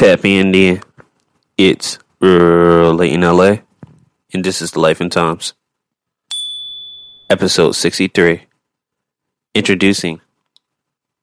Tap in then. It's late in LA, and this is the Life and Times. Episode 63. Introducing,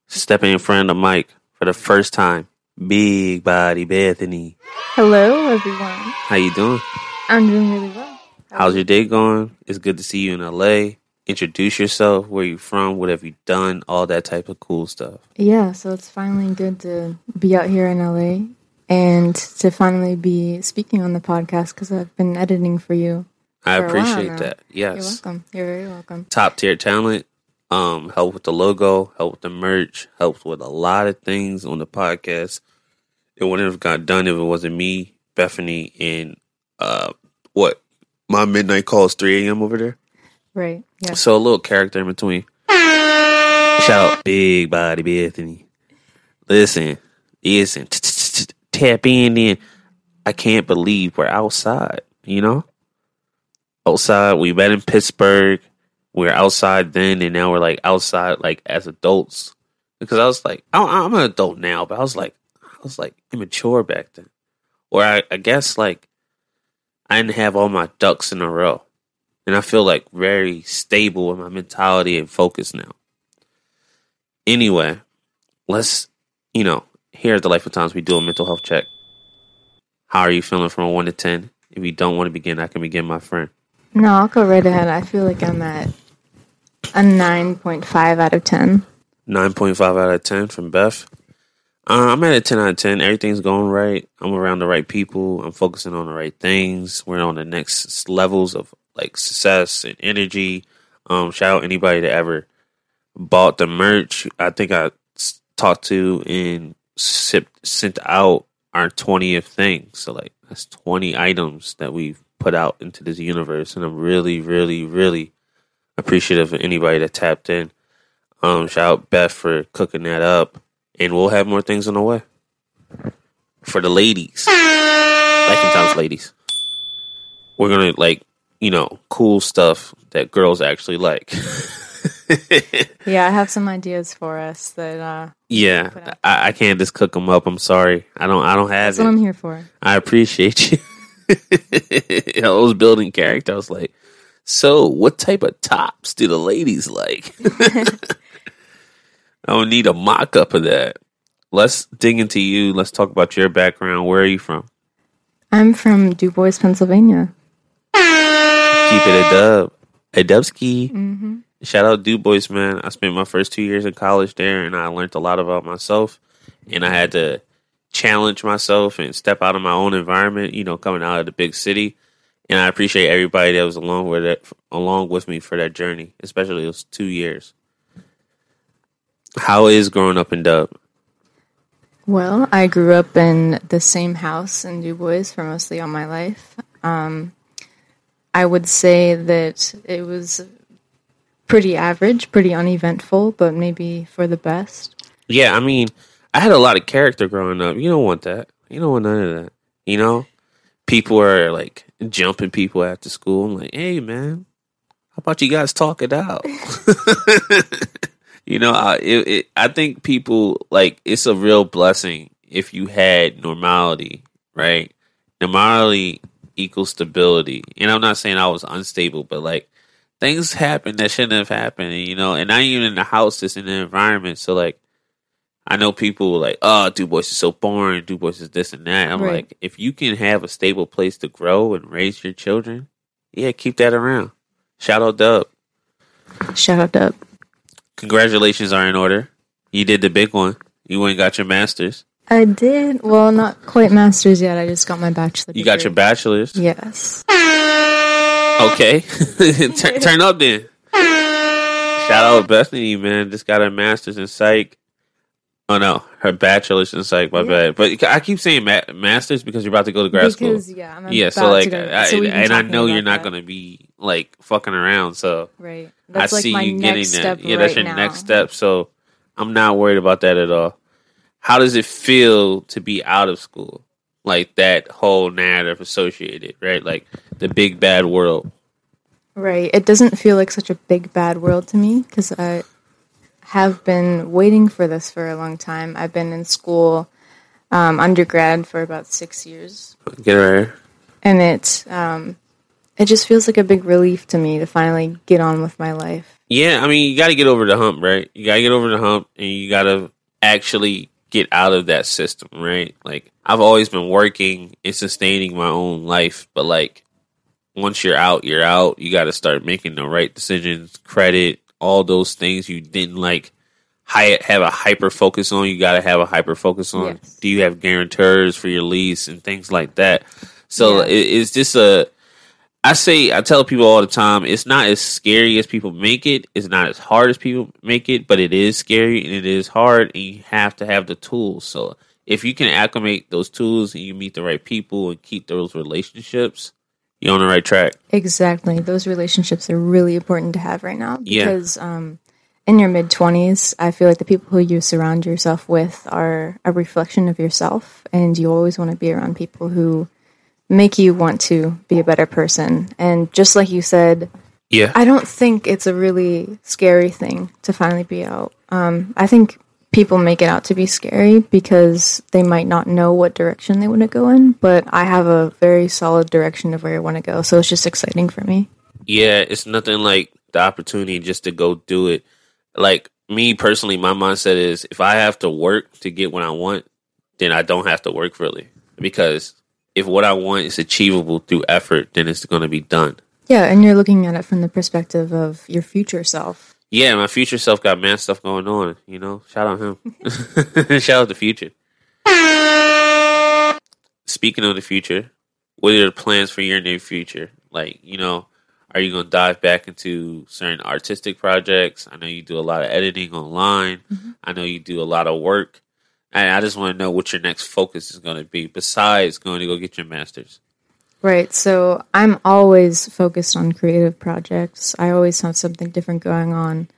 stepping in front of the mic for the first time, Big Body Bethany. Hello, everyone. How you doing? I'm doing really well. How's your day going? It's good to see you in LA. Introduce yourself, where you from, what have you done, all that type of cool stuff. Yeah, so it's finally good to be out here in LA and to finally be speaking on the podcast because I've been editing for you. I for while appreciate that. You're welcome. You're very welcome. top tier talent. Um, help with the logo, help with the merch, helps with a lot of things on the podcast. It wouldn't have got done if it wasn't me, Bethany, and uh, what my midnight call is three a.m. over there. Right. Yeah. So a little character in between. Shout out, Big Body Bethany. Listen, listen, tap in. Then I can't believe we're outside. You know, outside. We met in Pittsburgh. We were outside then, and now we're like outside, like as adults. Because I was like, I- I'm an adult now, but I was like, I was like immature back then, or I, I guess like I didn't have all my ducks in a row and I feel like very stable in my mentality and focus now. Anyway, let's you know here at the Life of Times we do a mental health check. How are you feeling from a one to ten? If you don't want to begin, I can begin, my friend. No, I'll go right ahead. I feel like I'm at a 9.5 out of 10. Nine point five out of ten from Beth. Uh, I'm at a ten out of ten. Everything's going right. I'm around the right people. I'm focusing on the right things. We're on the next levels of like success and energy. Um, shout out anybody that ever bought the merch. I think I talked to and sipped, sent out our twentieth thing. So like that's twenty items that we've put out into this universe, and I'm really, really, really appreciative of anybody that tapped in. Um, shout out Beth for cooking that up, and we'll have more things on the way for the ladies, life and times ladies. We're gonna like you know cool stuff that girls actually like. Yeah, I have some ideas for us that uh, yeah, I, I can't just cook them up. I'm sorry, I don't. I don't have that's what it. I'm here for. I appreciate you. I was building character. I was like, so what type of tops do the ladies like? I would need a mock up of that. Let's dig into you. Let's talk about your background. Where are you from? I'm from Du Bois, Pennsylvania. Keep it a dub. A dubski. hmm Shout out Du Bois, man. I spent my first two years in college there and I learned a lot about myself. And I had to challenge myself and step out of my own environment, you know, coming out of the big city. And I appreciate everybody that was along with it, along with me for that journey, especially those two years. How is growing up in Dub? Well, I grew up in the same house in Du Bois for mostly all my life. Um, I would say that it was pretty average, pretty uneventful, but maybe for the best. Yeah, I mean, I had a lot of character growing up. You don't want that. You don't want none of that. You know, people are like jumping people after school. I'm like, hey, man, how about you guys talk it out? you know, I it, it, I think people like it's a real blessing if you had normality, right? Normality equals stability. And I'm not saying I was unstable, but like things happen that shouldn't have happened, you know, and not even in the house, just in the environment. So like I know people were like, oh, Du Bois is so boring. Du Bois is this and that. I'm Right. like, if you can have a stable place to grow and raise your children, yeah, keep that around. Shout out Dub. Shout out to Congratulations are in order. You did the big one. You went and got your master's. I did. Well, not quite master's yet. I just got my bachelor. You got your bachelor's. Yes. Okay. turn, turn up then. Shout out Bethany, man. Just got her master's in psych. Oh no, her bachelor's in psych. My Yeah. bad. But I keep saying ma- master's because you're about to go to grad school. yeah, I'm Yeah, so like, go, I, so and I know you're not that. to be like fucking around. So Right. I like see my you getting that. Yeah, right that's your now. next step. So I'm not worried about that at all. How does it feel to be out of school? Like that whole narrative associated, right? Like the big bad world. Right. It doesn't feel like such a big bad world to me because I have been waiting for this for a long time. I've been in school um, undergrad for about six years, Get right. and it um, it just feels like a big relief to me to finally get on with my life. Yeah, I mean, you got to get over the hump, right? You got to get over the hump, and you got to actually get out of that system, right? Like, I've always been working and sustaining my own life, but like, once you're out, you're out. You got to start making the right decisions, credit, all those things you didn't like hi- have a hyper focus on. You got to have a hyper focus on. Yes. Do you have guarantors for your lease and things like that? So Yeah. it, it's just a. I say I tell people all the time, it's not as scary as people make it. It's not as hard as people make it, but it is scary and it is hard, and you have to have the tools. So if you can acclimate those tools and you meet the right people and keep those relationships, you're on the right track. Exactly, those relationships are really important to have right now Yeah. because um, in your mid twenties, I feel like the people who you surround yourself with are a reflection of yourself, and you always want to be around people who make you want to be a better person. And just like you said, Yeah. I don't think it's a really scary thing to finally be out. Um, I think people make it out to be scary because they might not know what direction they want to go in, but I have a very solid direction of where I want to go. So it's just exciting for me. yeah, it's nothing like the opportunity just to go do it. Like me personally, my mindset is if I have to work to get what I want, then I don't have to work really. Because if what I want is achievable through effort, then it's going to be done. Yeah, and you're looking at it from the perspective of your future self. Yeah, my future self got mad stuff going on, you know? Shout out him. Shout out the future. Speaking of the future, what are the plans for your near future? Like, you know, are you going to dive back into certain artistic projects? I know you do a lot of editing online. Mm-hmm. I know you do a lot of work. And I just want to know what your next focus is going to be besides going to go get your master's. Right. So I'm always focused on creative projects. I always have something different going on.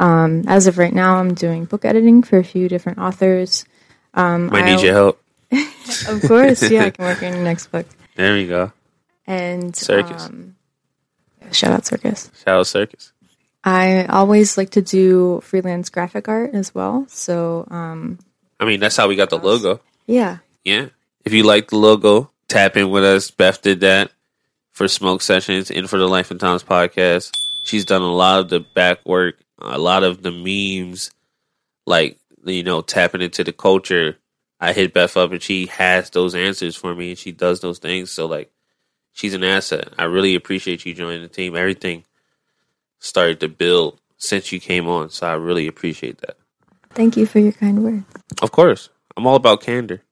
Um, as of right now, I'm doing book editing for a few different authors. Um, Might I- need your help. Of course, yeah, I can work on your next book. There we go. And Circus. Um, shout out Circus. Shout out Circus. I always like to do freelance graphic art as well. So um, I mean, that's how we got the logo. yeah, Yeah. If you like the logo, tap in with us. Beth did that for Smoke Sessions and for the Life and Times podcast. She's done a lot of the back work, a lot of the memes, like, you know, tapping into the culture. I hit Beth up and she has those answers for me and she does those things. So, like, she's an asset. I really appreciate you joining the team. Everything started to build since you came on. So, I really appreciate that. Thank you for your kind words. Of course. I'm all about candor.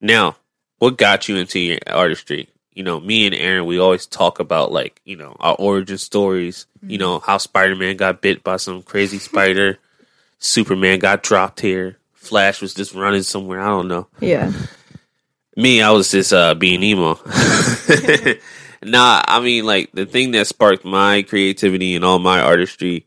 Now, what got you into your artistry? You know, me and Aaron, we always talk about like, you know, our origin stories, you know, how Spider Man got bit by some crazy spider, Superman got dropped here, Flash was just running somewhere, I don't know. Yeah, Me, I was just uh being emo. nah, I mean like the thing that sparked my creativity and all my artistry,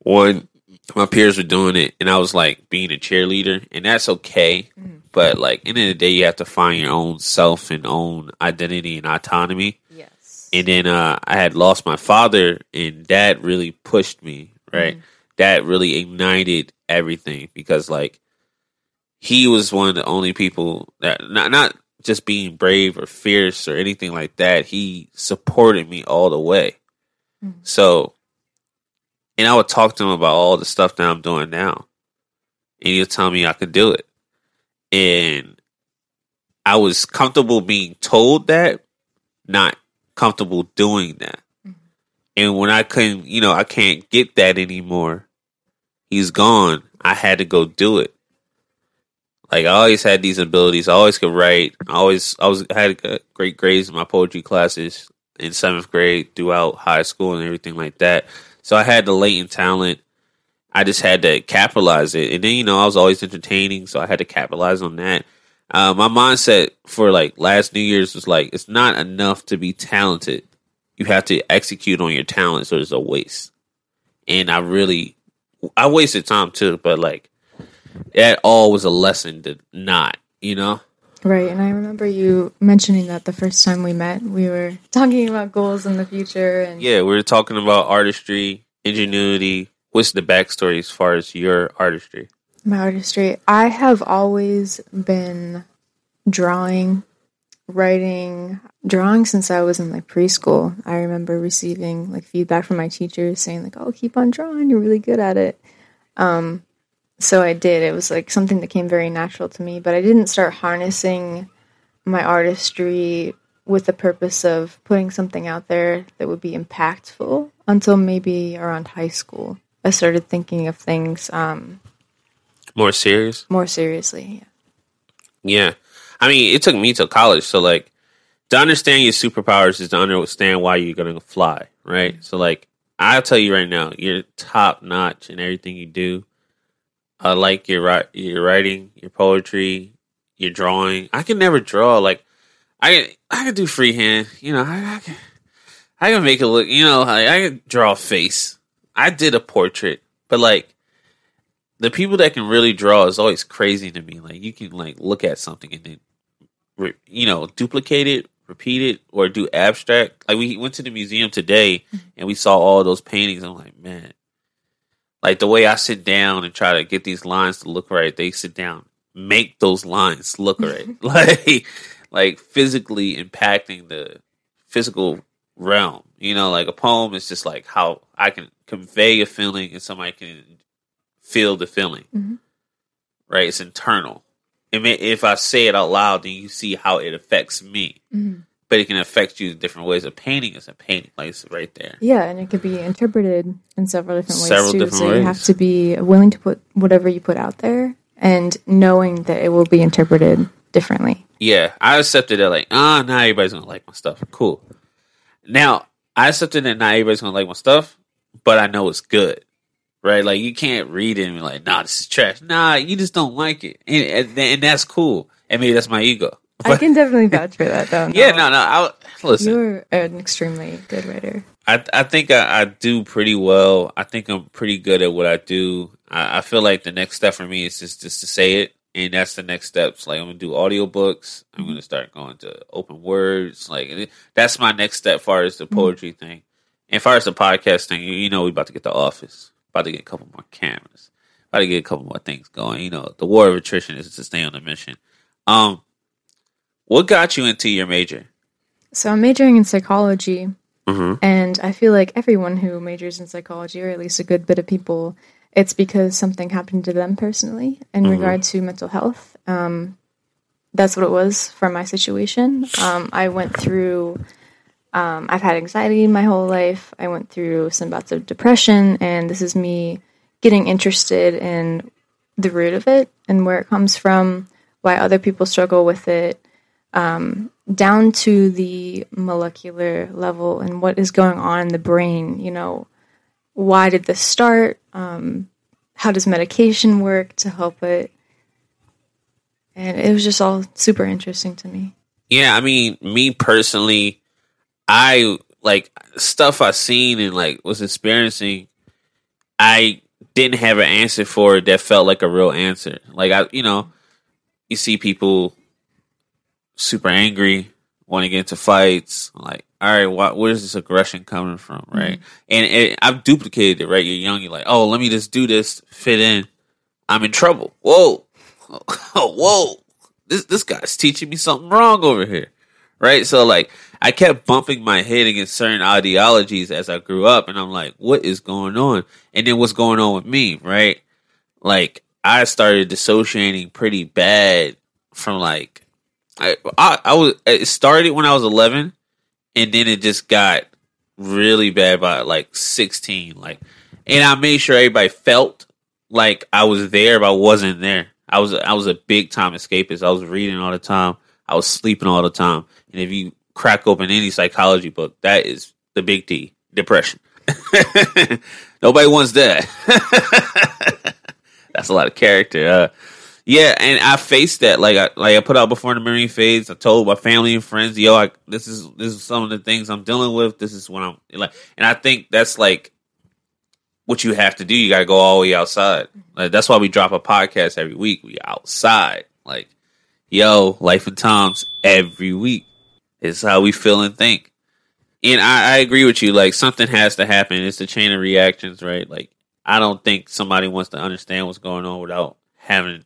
one, my peers were doing it and I was like being a cheerleader and that's okay. But like end of the day you have to find your own self and own identity and autonomy. yes, And then uh I had lost my father and that really pushed me, right? That really ignited everything because like he was one of the only people that not not just being brave or fierce or anything like that. He supported me all the way. Mhm. So, and I would talk to him about all the stuff that I'm doing now, and he'll tell me I could do it. And I was comfortable being told that, not comfortable doing that. Mhm. And when I couldn't, you know, I can't get that anymore. He's gone. I had to go do it. Like I always had these abilities. I always could write. I always I was I had great grades in my poetry classes in seventh grade throughout high school and everything like that. So I had the latent talent. I just had to capitalize it. And then you know I was always entertaining, so I had to capitalize on that. Uh, my mindset for like last New Year's was like it's not enough to be talented. You have to execute on your talent, so it's a waste. And I really, I wasted time too. But like that all was a lesson to not, you know. Right. And I remember you mentioning that the first time we met, we were talking about goals in the future, and Yeah, we were talking about artistry, ingenuity. What's the backstory as far as your artistry? My artistry. I have always been drawing, writing, drawing since I was in like preschool. I remember receiving like feedback from my teachers saying like, "Oh, keep on drawing. You're really good at it." Um, so I did. It was like something that came very natural to me, but I didn't start harnessing my artistry with the purpose of putting something out there that would be impactful until maybe around high school. I started thinking of things um, More serious? more seriously. Yeah. Yeah, I mean, it took me to college. So, like, to understand your superpowers is to understand why you're going to fly, right? So, like, I'll tell you right now, you're top notch in everything you do. I like your, your writing, your poetry, your drawing. I can never draw. Like, I I can do freehand. You know, I, I can I can make it look. You know, I, I can draw a face. I did a portrait, but like the people that can really draw is always crazy to me. Like you can like look at something and then re- you know duplicate it, repeat it, or do abstract. Like we went to the museum today mm-hmm. and we saw all those paintings. I'm like, man, like the way I sit down and try to get these lines to look right. They sit down, make those lines look right, like like physically impacting the physical realm. You know, like a poem is just like how I can convey a feeling and somebody can feel the feeling. Mhm. Right? It's internal. I mean, if I say it out loud, then you see how it affects me. Mhm. But it can affect you in different ways. A painting is a painting, like it's right there. Yeah, and it could be interpreted in several different ways Several too. different so you have to be willing to put whatever you put out there and knowing that it will be interpreted differently. Yeah, I accepted that. Like, ah, now everybody's gonna like my stuff. Cool. Now I accepted that not everybody's gonna like my stuff, but I know it's good, right? Like you can't read it and be like, nah, this is trash. Nah, you just don't like it, and, and, and that's cool. And maybe that's my ego. I can definitely vouch for that though. yeah, no, no. I'll, listen. You're an extremely good writer. I I think I, I do pretty well. I think I'm pretty good at what I do. I, I feel like the next step for me is just just to say it, and that's the next steps. Like I'm gonna do audiobooks. I'm gonna start going to open words. Like that's my next step. Far as the poetry thing, and far as the podcast thing, you, you know, we're about to get the office. About to get a couple more cameras. About to get a couple more things going. You know, the war of attrition is to stay on the mission. Um, what got you into your major? So I'm majoring in psychology, Mm-hmm. and I feel like everyone who majors in psychology, or at least a good bit of people, it's because something happened to them personally in regard to mental health. Um, that's what it was for my situation. Um, I went through. Um, I've had anxiety my whole life. I went through some bouts of depression, and this is me getting interested in the root of it and where it comes from, why other people struggle with it, um, down to the molecular level and what is going on in the brain. You know, why did this start? Um, how does medication work to help it? And it was just all super interesting to me. Yeah, I mean, me personally, I like stuff I seen and like was experiencing. I didn't have an answer for it that felt like a real answer. Like I, you know, you see people super angry, want to get into fights. Like, all right, why, where's this aggression coming from, mm-hmm. right? And it, I've duplicated it, right? You're young, you're like, oh, let me just do this, fit in. I'm in trouble. Whoa, whoa, this this guy's teaching me something wrong over here, right? So like, I kept bumping my head against certain ideologies as I grew up, and I'm like, what is going on? And then what's going on with me, right? Like, I started dissociating pretty bad from like, I I, I was it started when I was 11, and then it just got really bad by like 16, like, and I made sure everybody felt like I was there, but I wasn't there. I was I was a big time escapist. I was reading all the time. I was sleeping all the time. And if you crack open any psychology book, that is the big D, depression. Nobody wants that. That's a lot of character. Uh, yeah, and I faced that. Like I like I put out before the memory fades. I told my family and friends, "Yo, I, this is this is some of the things I'm dealing with. This is what I'm like." And I think that's like what you have to do. You got to go all the way outside. Mm-hmm. Like, that's why we drop a podcast every week. We outside. Like, yo, life and times every week. It's how we feel and think. And I, I agree with you. Like, something has to happen. It's a chain of reactions, right? Like, I don't think somebody wants to understand what's going on without having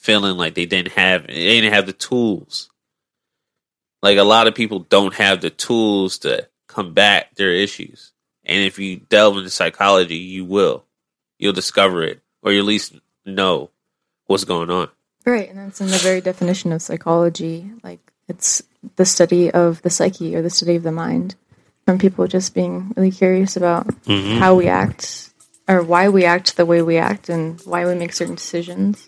feeling like they didn't have they didn't have the tools. Like a lot of people don't have the tools to combat their issues. And if you delve into psychology, you will. You'll discover it, or you at least know what's going on. Right, and that's in the very definition of psychology. Like it's the study of the psyche or the study of the mind. From people just being really curious about Mm-hmm. how we act or why we act the way we act and why we make certain decisions.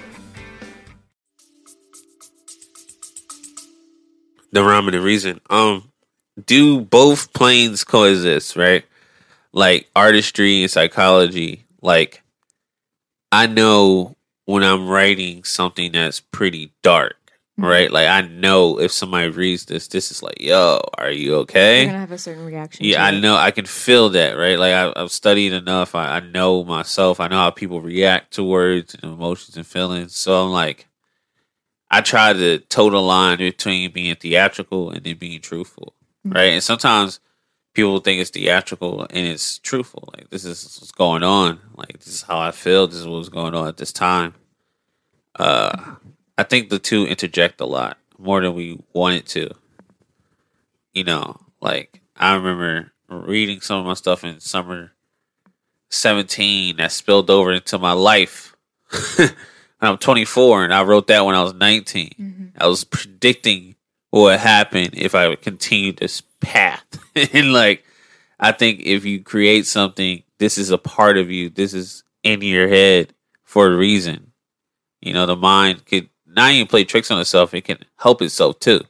The rhyme and the reason. Um, do both planes coexist? Right, like artistry and psychology. Like, I know when I'm writing something that's pretty dark, right? Like, I know if somebody reads this, this is like, yo, are you okay? You're gonna have a certain reaction. Yeah, I know. I can feel that, right? Like I, I've studied enough. I, I know myself. I know how people react to words and emotions and feelings. So I'm like, I try to toe the line between being theatrical and then being truthful, right? And sometimes people think it's theatrical and it's truthful. Like this is what's going on. Like this is how I feel. This is what's going on at this time. Uh, I think the two interject a lot more than we want it to you know, like I remember reading some of my stuff in summer 17 that spilled over into my life. I'm 24 and I wrote that when I was 19. I was predicting what would happen if I would continue this path. and like, I think if you create something, this is a part of you, this is in your head for a reason. You know, the mind could not even play tricks on itself, it can help itself too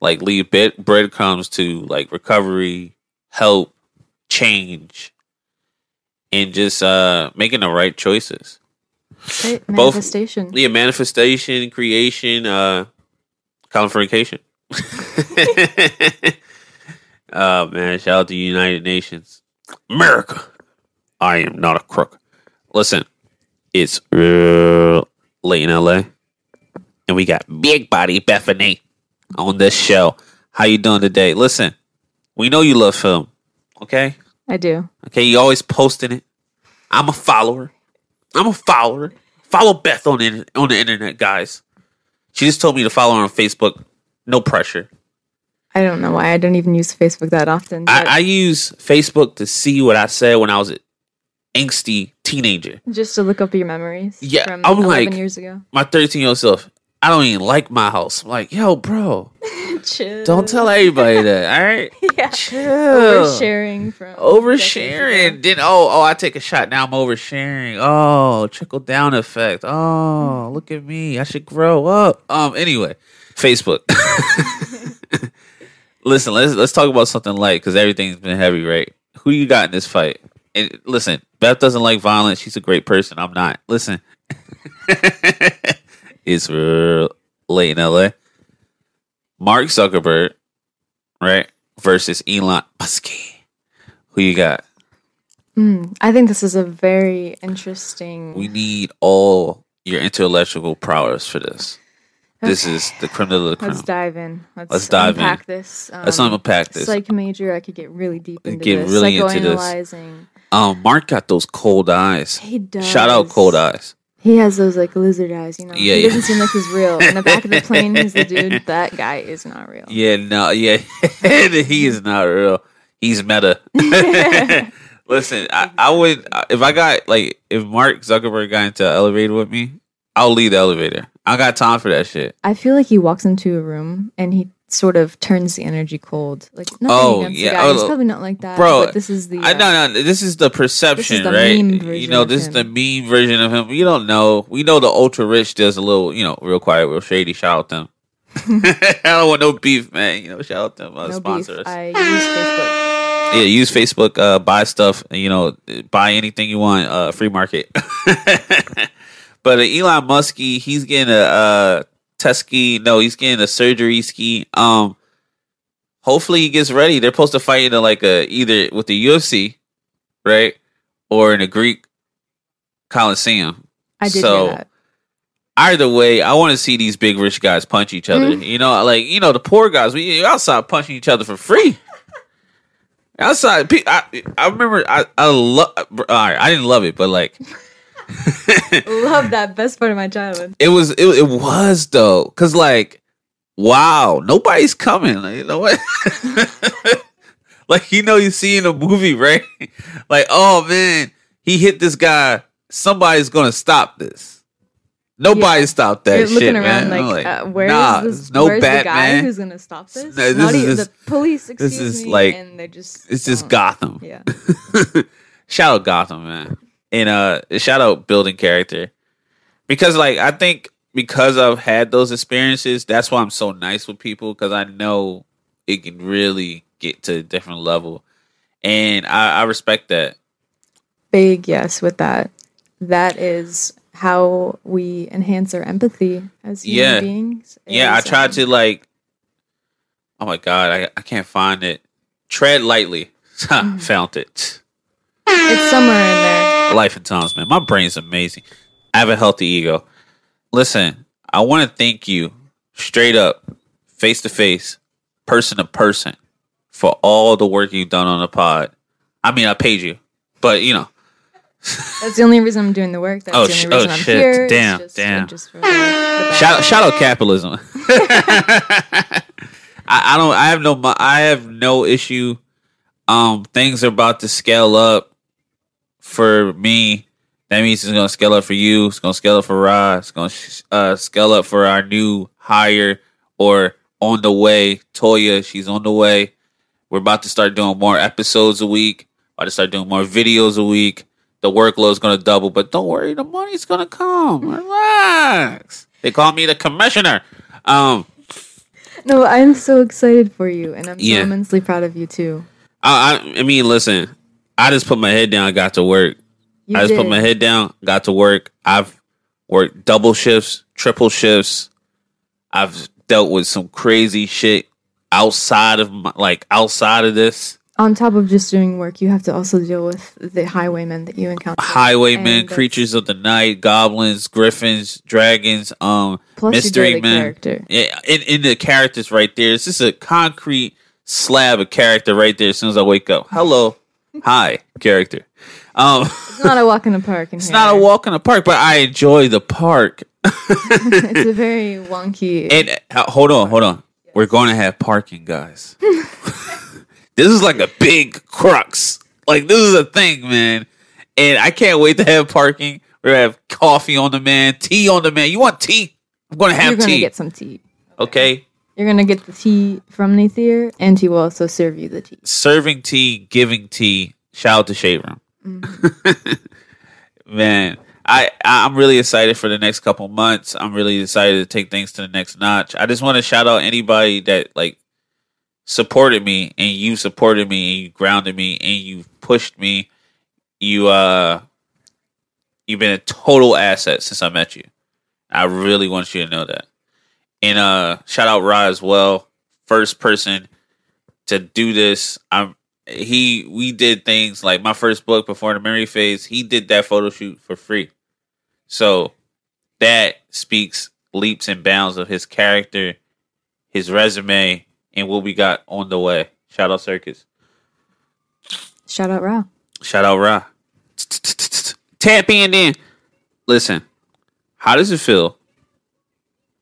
like leave bed breadcrumbs to like recovery, help, change, and just uh making the right choices. Right, Both- manifestation. Yeah, manifestation, creation, uh Californication. oh man, shout out to United Nations. America. I am not a crook. Listen, it's real late in LA. And we got Big Body Bethany on this show. How you doing today? Listen, we know you love film. Okay? I do. Okay, you always posting it. I'm a follower. I'm a follower. Follow Beth on the, on the internet, guys. She just told me to follow her on Facebook. No pressure. I don't know why I don't even use Facebook that often. I, I use Facebook to see what I said when I was an angsty teenager. just to look up your memories. Yeah, from I'm 11 like- years ago. My 13 year old self, I don't even like my house. I'm like, yo, bro, Chill. don't tell everybody that. All right, yeah. chill. Oversharing from Oversharing. Then oh oh I take a shot. Now I'm oversharing. Oh, trickle down effect. Oh, look at me. I should grow up. Um anyway, Facebook. listen, let's let's talk about something light because everything's been heavy, right? Who you got in this fight? And listen, Beth doesn't like violence. She's a great person. I'm not. Listen. Real late in LA. Mark Zuckerberg, right? Versus Elon Musk. Who you got? I think this is a very interesting. We need all your intellectual prowess for this. This is the criminal of the Let's dive in. Let's, Let's dive in. unpack this. Um, Let's unpack this. Psych major, I could get really deep into Get this. really into this. Um, Mark got those cold eyes. He does. Shout out cold eyes. He has those like lizard eyes, you know. Yeah, he yeah. doesn't seem like he's real. In the back of the plane, he's the dude. That guy is not real. Yeah, no, yeah, he is not real. He's meta. Listen, I, I would if I got like if Mark Zuckerberg got into an elevator with me, I'll leave the elevator. I got time for that shit. I feel like he walks into a room and he sort of turns the energy cold. Like nothing Oh, against yeah. the guy. He's Oh, probably not like that. bro, but this is the. I uh, no no. This is the perception, the right? You know, this is the meme version of him. You don't know. We know the ultra rich does a little, you know, real quiet, real shady. Shout out them. I don't want no beef, man. You know, shout out them. Uh, no sponsor beef. I use Facebook. Yeah, use Facebook, uh, buy stuff, you know, buy anything you want, uh, free market. but uh, Elon Musk, he's getting a ski. No, he's getting a surgery ski. Um, hopefully he gets ready. They're supposed to fight in like a either with the UFC, right, or in a Greek Coliseum. I did So, that. Either way, I want to see these big rich guys punch each other. Mm-hmm. You know, like you know the poor guys. We outside punching each other for free. outside, I, I remember I I love. All right, I didn't love it, but like Love that. Best part of my childhood. it was it, it was though because like wow nobody's coming like, you know what like you know you see in a movie right like oh man he hit this guy somebody's gonna stop this nobody Yeah. stopped that You're shit looking man around I'm like, uh, where's nah, this? there's no where's the guy Batman. who's gonna stop this? No, this Not is even the police. Excuse is me, like- and they just. it's just gotham Yeah. shout out Gotham, man. And uh shout out building character. Because like I think because I've had those experiences, that's why I'm so nice with people because I know it can really get to a different level. And I, I respect that. Big yes with that. That is how we enhance our empathy as human Yeah. beings. Yeah, I tried um, to like oh my god, I, I can't find it. Tread lightly. Ha, Found it. It's somewhere in there. Life and times, man. My brain's amazing. I have a healthy ego. Listen, I want to thank you straight up, face to face, person to person, for all the work you've done on the pod. I mean, I paid you, but you know, That's the only reason I'm doing the work. That's Oh, the only reason oh, I'm shit. here. Damn, just, damn. Just for the, the shout shout out capitalism. I, I don't. I have no. I have no issue. Um, things are about to scale up for me. That means it's gonna scale up for you. It's gonna scale up for Rod. It's gonna uh, scale up for our new hire or on the way. Toya, she's on the way. We're about to start doing more episodes a week. About to start doing more videos a week. The workload is gonna double, but don't worry, the money's gonna come. Relax. They call me the commissioner. Um, No, I'm so excited for you, and I'm Yeah. so immensely proud of you too. I, I, I mean, listen. I just put my head down. Got to work. You I just put my head down, got to work. I've worked double shifts, triple shifts. I've dealt with some crazy shit outside of my, like outside of this. On top of just doing work, you have to also deal with the highwaymen that you encounter. Highwaymen, creatures of the night, goblins, griffins, dragons, um, Plus mystery men. character. Yeah, in, in the characters right there. It's just a concrete slab of character right there. As soon as I wake up, hello, hi, character. Um, It's not a walk in the park. In it's not a walk in the park, but I enjoy the park. it's a very wonky. And uh, hold on, hold on. We're going to have parking, guys. this is like a big crux. Like this is a thing, man. And I can't wait to have parking. We're gonna have coffee on the man, tea on the man. You want tea? I'm gonna You're have gonna tea. get some tea. okay. You're gonna get the tea from Nathir, and he will also serve you the tea. Serving tea, giving tea. Shout out to Shade Room. man, I I'm really excited for the next couple months. I'm really excited to take things to the next notch. I just want to shout out anybody that like supported me and you supported me and you grounded me and you pushed me. You uh you've been a total asset since I met you. I really want you to know that. And uh shout out Ra as well. First person to do this. I'm he we did things like my first book before the memory fades, he did that photo shoot for free. So that speaks leaps and bounds of his character, his resume, and what we got on the way. Shout out Circus. Shout out Ra. Shout out Ra. Tap in then. Listen, how does it feel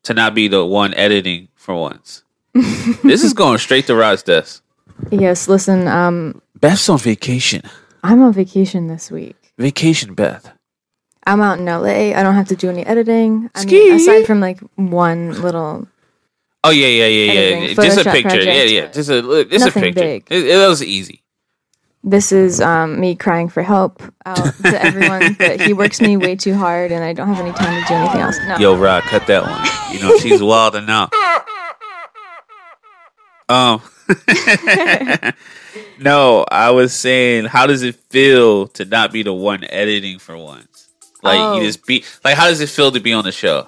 to not be the one editing for once? this is going straight to Ra's desk. Yes, listen. Um, Beth's on vacation. I'm on vacation this week. Vacation, Beth. I'm out in LA. I don't have to do any editing. I Ski. mean, aside from like one little. Oh yeah, yeah, yeah, yeah. Just a picture. Yeah, project. yeah. Just a just a picture. big. It, it was easy. This is um, me crying for help out to everyone, but he works me way too hard, and I don't have any time to do anything else. No, Yo, Rod, cut that one. You know she's wild enough. Um, no, I was saying, how does it feel to not be the one editing for once? Like Oh. you just be like, how does it feel to be on the show?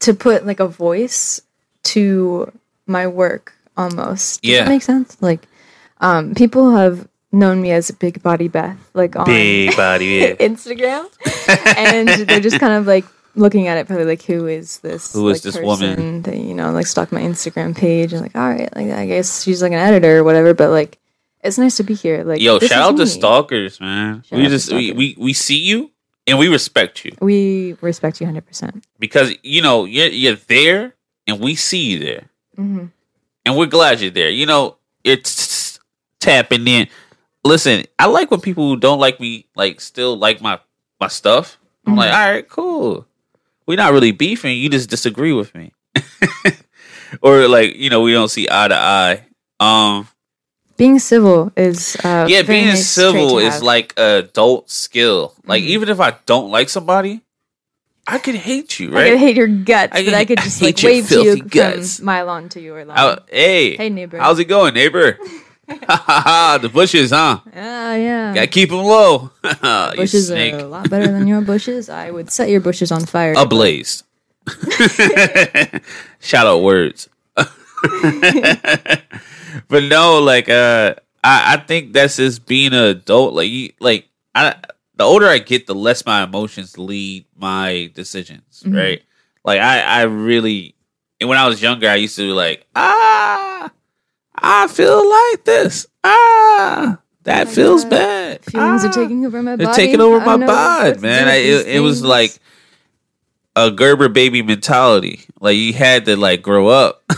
to put like a voice to my work almost. Does Yeah. that make sense? Like um people have known me as Big Body Beth, like on Big body, yeah. Instagram. and they're just kind of like looking at it probably like who is this Who is like, this woman? that you know like stalk my Instagram page and like all right like I guess she's like an editor or whatever but like it's nice to be here like Yo, shout out to stalkers, man. Shout we just we, we we see you and we respect you we respect you 100% because you know you're you're there and we see you there. hmm and we're glad you're there. You know, it's tapping in. Listen, I like when people who don't like me like still like my my stuff. I'm like, all right, cool. We're not really beefing. You just disagree with me, or like you know we don't see eye to eye. Um, being civil is uh yeah, being nice civil is like adult skill. Like Mhm. even if I don't like somebody, I could hate you, I could hate your guts, I but I could- could I just like wave to you filthy from guts. my lawn to your lawn. Hey, Hey, neighbor. how's it going, neighbor? the bushes, huh? Ah, yeah. Gotta keep them low. bushes snake. are a lot better than your bushes. I would set your bushes on fire. Ablaze. Shout out words. But no, like uh I, I think that's just being an adult. Like you like I the older I get, the less my emotions lead my decisions, Mhm. right? Like I, I really and when I was younger I used to be like, ah I feel like this. Ah that my feels God. bad. Feelings ah. are taking over my body. They're taking over my don't know what bod, to man. I, it, it was like a Gerber baby mentality. Like you had to like grow up.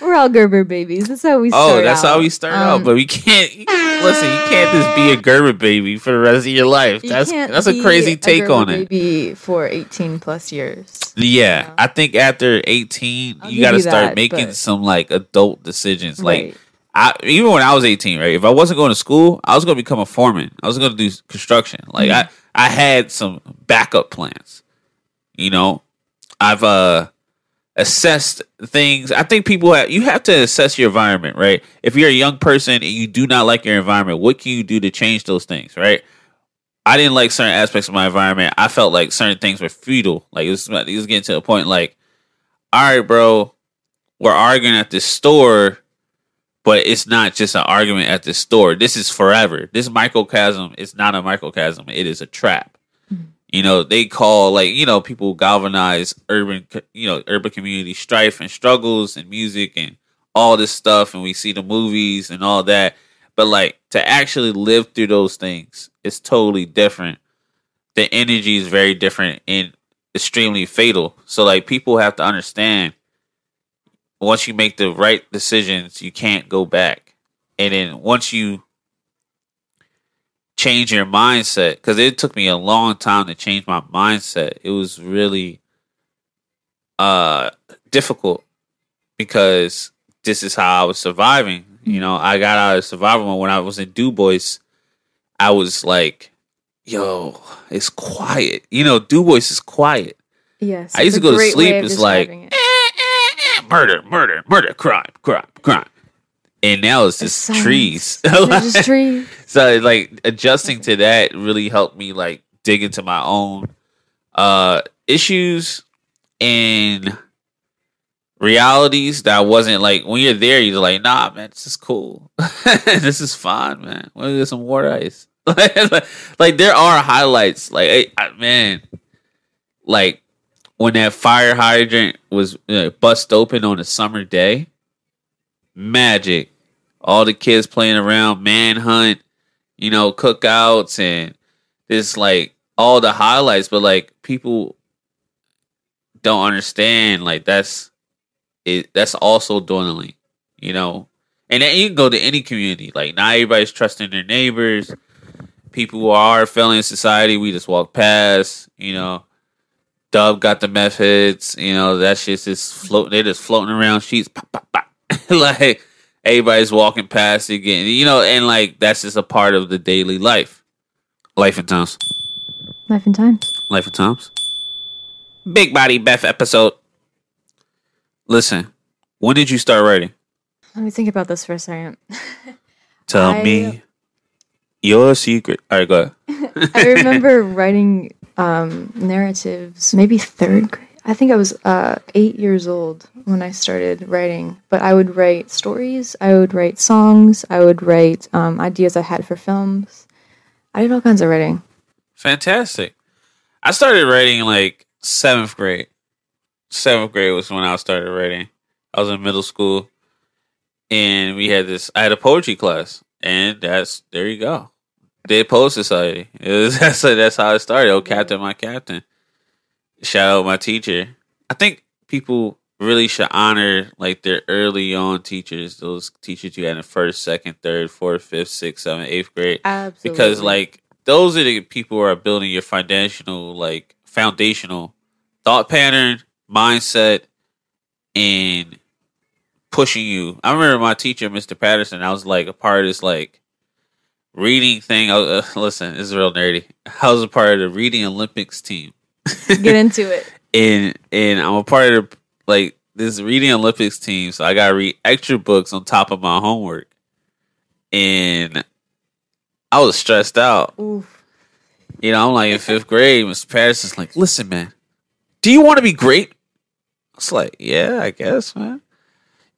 we're all Gerber babies. That's how we start. oh, that's how out. we start Um, out. But we can't listen. You can't just be a Gerber baby for the rest of your life. you That's that's a crazy take Gerber on it. Baby for eighteen plus years. Yeah, Yeah. I think after eighteen, I'll you got to start that, making but- some like adult decisions. Like Right. I even when I was 18, right? If I wasn't going to school, I was going to become a foreman. I was going to do construction. Like Mm-hmm. I I had some backup plans. You know, I've uh assessed things. I think people have, you have to assess your environment, right? If you're a young person and you do not like your environment, what can you do to change those things, right? I didn't like certain aspects of my environment. I felt like certain things were futile. Like it was, it was getting to a point like, all right, bro, we're arguing at this store, but it's not just an argument at this store. This is forever. This microcosm is not a microcosm. It is a trap. You know, they call like you know people galvanize urban, you know, urban community strife and struggles and music and all this stuff, and we see the movies and all that. But like to actually live through those things, it's totally different. The energy is very different and extremely fatal. So like people have to understand once you make the right decisions, you can't go back. And then once you change your mindset, because it took me a long time to change my mindset. It was really uh difficult because this is how I was surviving. You know, I got out of survival mode when I was in Du Bois. I was like, "Yo, it's quiet." You know, Du Bois is quiet. Yes. I used to go to sleep, it's like- it. Eh, eh, eh, murder, murder, murder, crime, crime, crime. And now it's just trees. They're just trees. so like adjusting to that really helped me like dig into my own uh issues and realities that I wasn't like when you're there you're like nah man this is cool. This is fine man. Want to get some water ice. Like, like there are highlights. Like I- man like when that fire hydrant was uh, bust open on a summer day magic all the kids playing around manhunt you know cookouts and this like all the highlights, but like people don't understand. Like that's it. That's also dwindling. You know, and then you can go to any community. Like not everybody's trusting their neighbors. People who are failing in society, we just walk past. You know, Dub got the methods. You know that shit's just floating. They're just floating around sheets. Pop, pop, pop. like everybody's walking past again. You know, and like that's just a part of the daily life. Life and times. Life and times. Life and times. Big body Beth episode. Listen, when did you start writing? Let me think about this for a second. Tell I- me your secret. All right, go ahead. I remember writing um, narratives, maybe third grade. I think I was uh, eight years old when I started writing, but I would write stories, I would write songs, I would write um, ideas I had for films. I did all kinds of writing. Fantastic. I started writing like seventh grade. Seventh grade was when I started writing. I was in middle school, and we had this. I had a poetry class, and that's there you go. Dead Poet Society. Was, that's that's how it started. Oh, captain, my captain. Shout out my teacher. I think people really should honor like their early on teachers. Those teachers you had in first, second, third, fourth, fifth, sixth, seventh, eighth grade Absolutely. because like those are the people who are building your foundational like foundational thought pattern mindset and pushing you i remember my teacher mr patterson i was like a part of this like reading thing I, was- uh, listen this is real nerdy i was a part of the reading olympics team get into it. and and i'm a part of like this reading olympics team so i gotta read extra books on top of my homework and i was stressed out Oof. you know, I'm like in fifth grade. Mr. Patterson's like, listen, man, do you want to be great? I was like, yeah, I guess, man.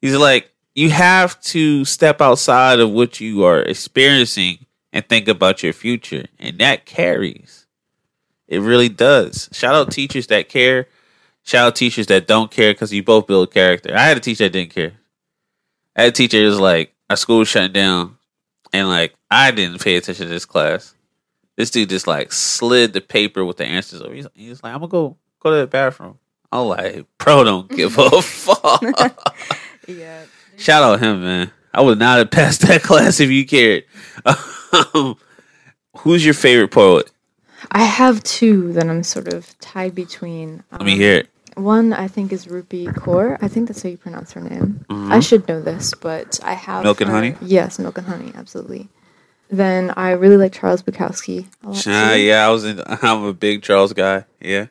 He's like, you have to step outside of what you are experiencing and think about your future. And that carries. It really does. Shout out teachers that care. Shout out teachers that don't care because you both build character. I had a teacher that didn't care. I had a teacher that was like, our school was shutting down. And like, I didn't pay attention to this class. This dude just like slid the paper with the answers over. He's, he's like, I'm gonna go go to the bathroom. I'm like, bro, don't give a fuck. Yeah. Shout out him, man. I would not have passed that class if you cared. Um, Who's your favorite poet? I have two that I'm sort of tied between. Let me Um, hear it. One I think is Rupi Kaur. I think that's how you pronounce her name. I should know this, but I have Mm-hmm. Milk and her- Honey? Yes, milk and honey, absolutely. Then I really like Charles Bukowski. Ah, yeah, I was in. I'm a big Charles guy. Yeah.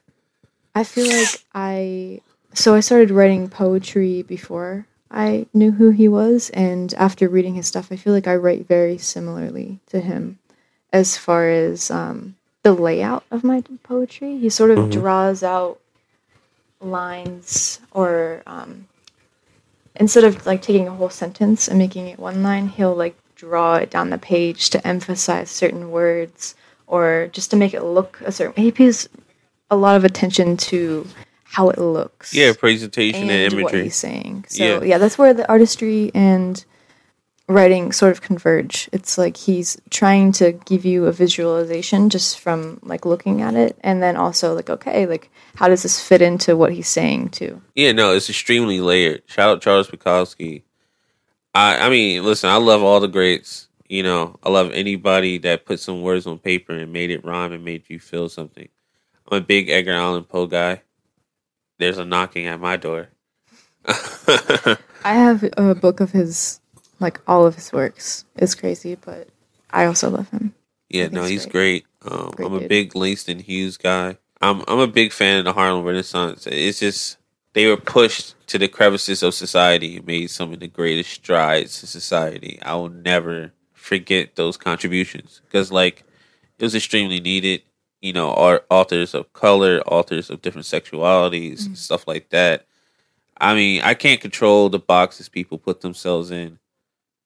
I feel like I so I started writing poetry before I knew who he was, and after reading his stuff, I feel like I write very similarly to him as far as um, the layout of my poetry. He sort of draws out lines, or um, instead of like taking a whole sentence and making it one line, he'll like draw it down the page to emphasize certain words or just to make it look a certain. He pays a lot of attention to how it looks Yeah, presentation and, and what imagery. he's saying. So Yeah. yeah. that's where the artistry and writing sort of converge. It's like he's trying to give you a visualization just from like looking at it, and then also like okay, like how does this fit into what he's saying too? Yeah, no, it's extremely layered. Shout out Charles Bukowski. I I mean, listen, I love all the greats. You know, I love anybody that put some words on paper and made it rhyme and made you feel something. I'm a big Edgar Allan Poe guy. There's a knocking at my door. I have a book of his, like all of his works. It's crazy, but I also love him. Yeah, no, he's great. great. Um, Great I'm a dude. big Langston Hughes guy. I'm I'm a big fan of the Harlem Renaissance. It's just they were pushed to the crevices of society and made some of the greatest strides in society. I will never forget those contributions because like it was extremely needed. You know, art, authors of color, authors of different sexualities, and stuff like that. I mean, I can't control the boxes people put themselves in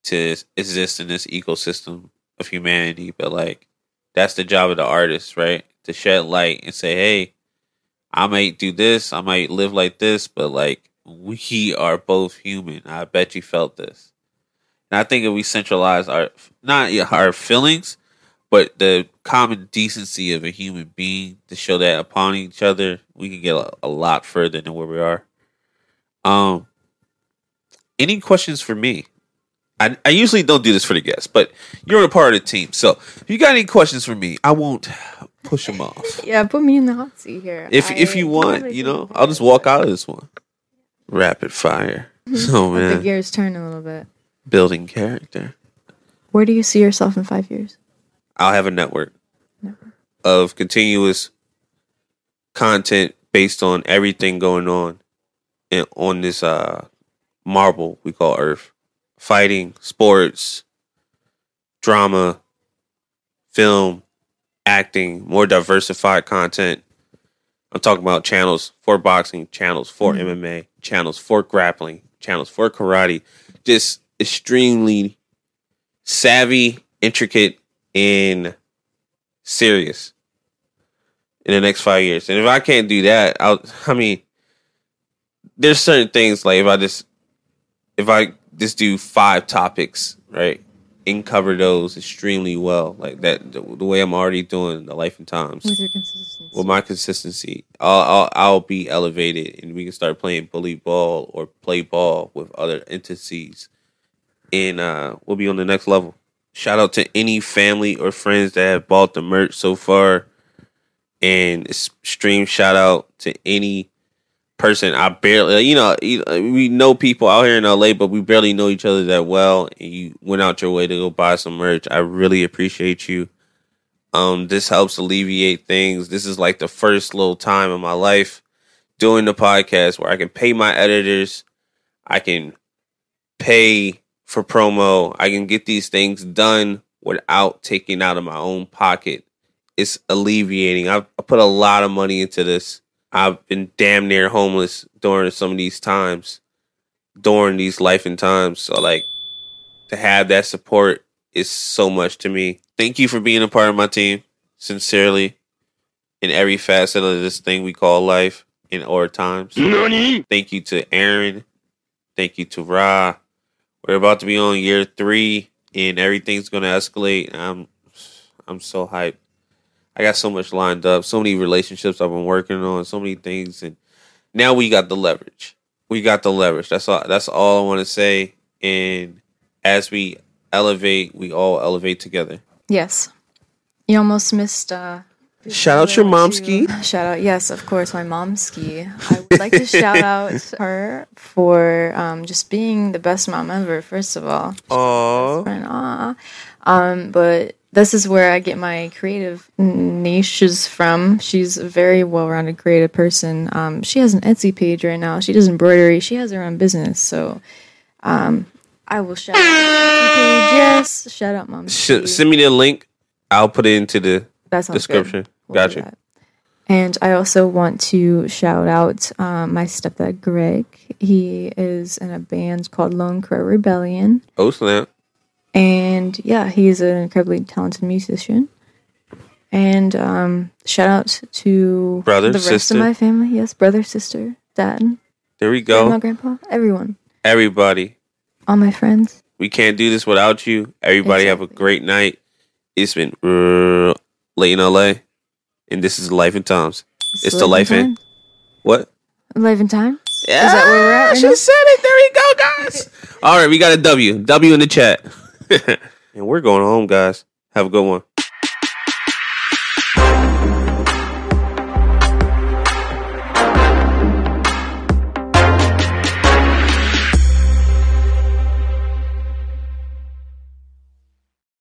to exist in this ecosystem of humanity, but like that's the job of the artist, right? To shed light and say, hey, I might do this, I might live like this, but like we are both human. I bet you felt this. And I think if we centralize our not our feelings, but the common decency of a human being to show that upon each other, we can get a, a lot further than where we are. Um, any questions for me? I, I usually don't do this for the guests, but you're a part of the team. So if you got any questions for me, I won't push them off. Yeah, put me in the hot seat here. If I if you want, you know, I'll just walk out of this one. Rapid fire. So Let the man, gears turn a little bit. building character. Where do you see yourself in five years? I'll have a network Network. of continuous content based on everything going on in, on this uh marble we call Earth. Fighting, sports, drama, film, acting, more diversified content. I'm talking about channels for boxing, channels for mm-hmm. MMA, channels for grappling, channels for karate. Just extremely savvy, intricate, and serious in the next five years. And if I can't do that, I'll. I mean, there's certain things like if I just if I just do five topics, right, and cover those extremely well, like that, the, the way I'm already doing the life and times With your consistency. with my consistency, I'll, I'll I'll be elevated, and we can start playing bully ball or play ball with other entities, and uh, we'll be on the next level. Shout out to any family or friends that have bought the merch so far, and extreme shout out to any person I barely, you know, we know people out here in LA, but we barely know each other that well, and you went out your way to go buy some merch. I really appreciate you. Um, this helps alleviate things. This is like the first little time in my life doing the podcast where I can pay my editors, I can pay for promo, I can get these things done without taking out of my own pocket. It's alleviating. I've I put a lot of money into this. I've been damn near homeless during some of these times, during these life and times. So like to have that support is so much to me. Thank you for being a part of my team, sincerely, in every facet of this thing we call life in our times. Thank you to Aaron. Thank you to Ra. We're about to be on year three, and everything's gonna escalate. I'm, I'm so hyped. I got so much lined up, so many relationships I've been working on, so many things, and now we got the leverage. We got the leverage. That's all. That's all I want to say. And as we elevate, we all elevate together. Yes. You almost missed. Uh, Shout out your to- momski. Shout out, yes, of course, my momski. I would like to shout out her for um, just being the best mom ever. First of all, Oh, um, but this is where I get my creative niches from. She's a very well-rounded, creative person. Um, she has an Etsy page right now. She does embroidery. She has her own business. So, um, I will shout out page. Yes, shout out, mom. Sh- send me the link. I'll put it into the description. We'll Gotcha. And I also want to shout out um, my stepdad, Greg. He is in a band called Lone Crow Rebellion. Oh snap! And yeah, he's an incredibly talented musician. And um, shout out to Brother, the rest sister. of my family. Yes, brother, sister, dad, There we grandma, go. grandpa, everyone, Everybody, all my friends. we can't do this without you. Everybody have a great night. It's been uh, late in LA, and this is Life and Times. It's the life in. in What? Life in time. Yeah, Is that where we're at right she now? said it. There we go, guys. All right, we got a W. W in the chat. and we're going home, guys. Have a good one.